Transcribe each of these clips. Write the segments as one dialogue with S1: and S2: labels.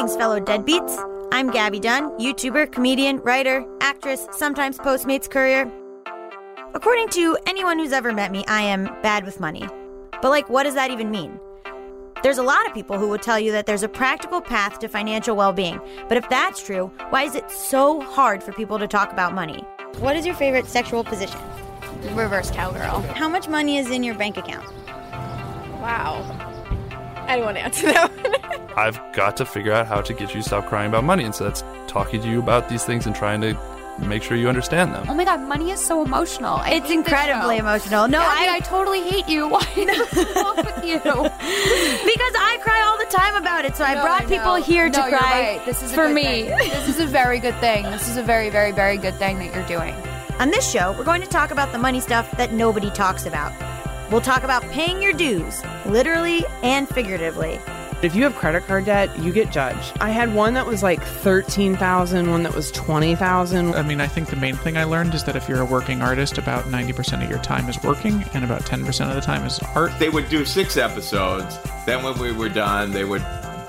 S1: Greetings, fellow deadbeats. I'm Gabby Dunn, YouTuber, comedian, writer, actress, sometimes Postmates courier. According to anyone who's ever met me, I am bad with money. But, like, what does that even mean? There's a lot of people who will tell you that there's a practical path to financial well being. But if that's true, why is it so hard for people to talk about money? What is your favorite sexual position?
S2: Reverse cowgirl.
S1: How much money is in your bank account?
S2: Wow. I don't want to answer that one.
S3: I've got to figure out how to get you to stop crying about money. And so that's talking to you about these things and trying to make sure you understand them.
S4: Oh my god, money is so emotional. I
S1: It's incredibly emotional. No,
S4: Gabby,
S1: I
S4: I totally hate you. Why is wrong with you?
S1: because I cry all the time about it, so I
S4: No,
S1: brought people here to
S4: No, you're
S1: cry
S4: right. This is
S1: for me.
S4: thing. This is a very good thing. This is a very, very, very good thing that you're doing.
S1: On this show, we're going to talk about the money stuff that nobody talks about. We'll talk about paying your dues, literally and figuratively.
S5: If you have credit card debt, you get judged. I had one that was like 13,000, one that was 20,000.
S6: I mean, I think the main thing I learned is that if you're a working artist, about 90% of your time is working and about 10% of the time is art.
S7: They would do six episodes. Then when we were done, they would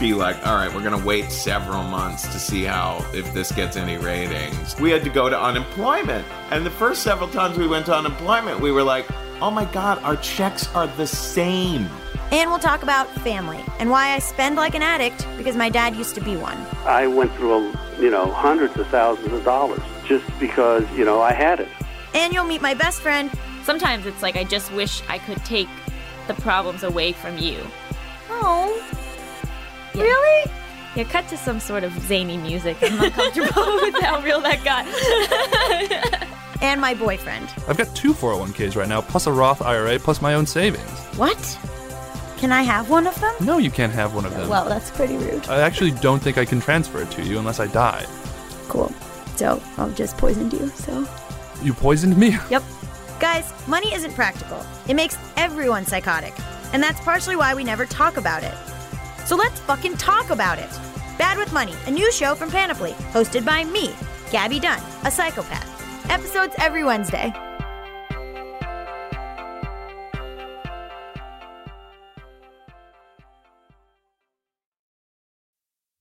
S7: be like, all right, we're going to wait several months to see how, if this gets any ratings. We had to go to unemployment. And the first several times we went to unemployment, we were like, oh my God, our checks are the same.
S1: And we'll talk about family and why I spend like an addict because my dad used to be one.
S8: I went through, a, you know, hundreds of thousands of dollars just because, you know, I had it.
S1: And you'll meet my best friend.
S9: Sometimes it's like I just wish I could take the problems away from you.
S1: Oh, really?
S9: Yeah, cut to some sort of zany music. I'm uncomfortable with how real that got.
S1: And my boyfriend.
S3: I've got two 401ks right now, plus a Roth IRA, plus my own savings.
S1: What? Can I have one of them?
S3: No, you can't have one of them.
S1: Well, that's pretty rude.
S3: I actually don't think I can transfer it to you unless I die.
S1: Cool. So I'll just poisoned you, so.
S3: You poisoned me.
S1: Yep. Guys, money isn't practical. It makes everyone psychotic. And that's partially why we never talk about it. So let's fucking talk about it. Bad with Money, a new show from Panoply, hosted by me, Gabby Dunn, a psychopath. Episodes every Wednesday.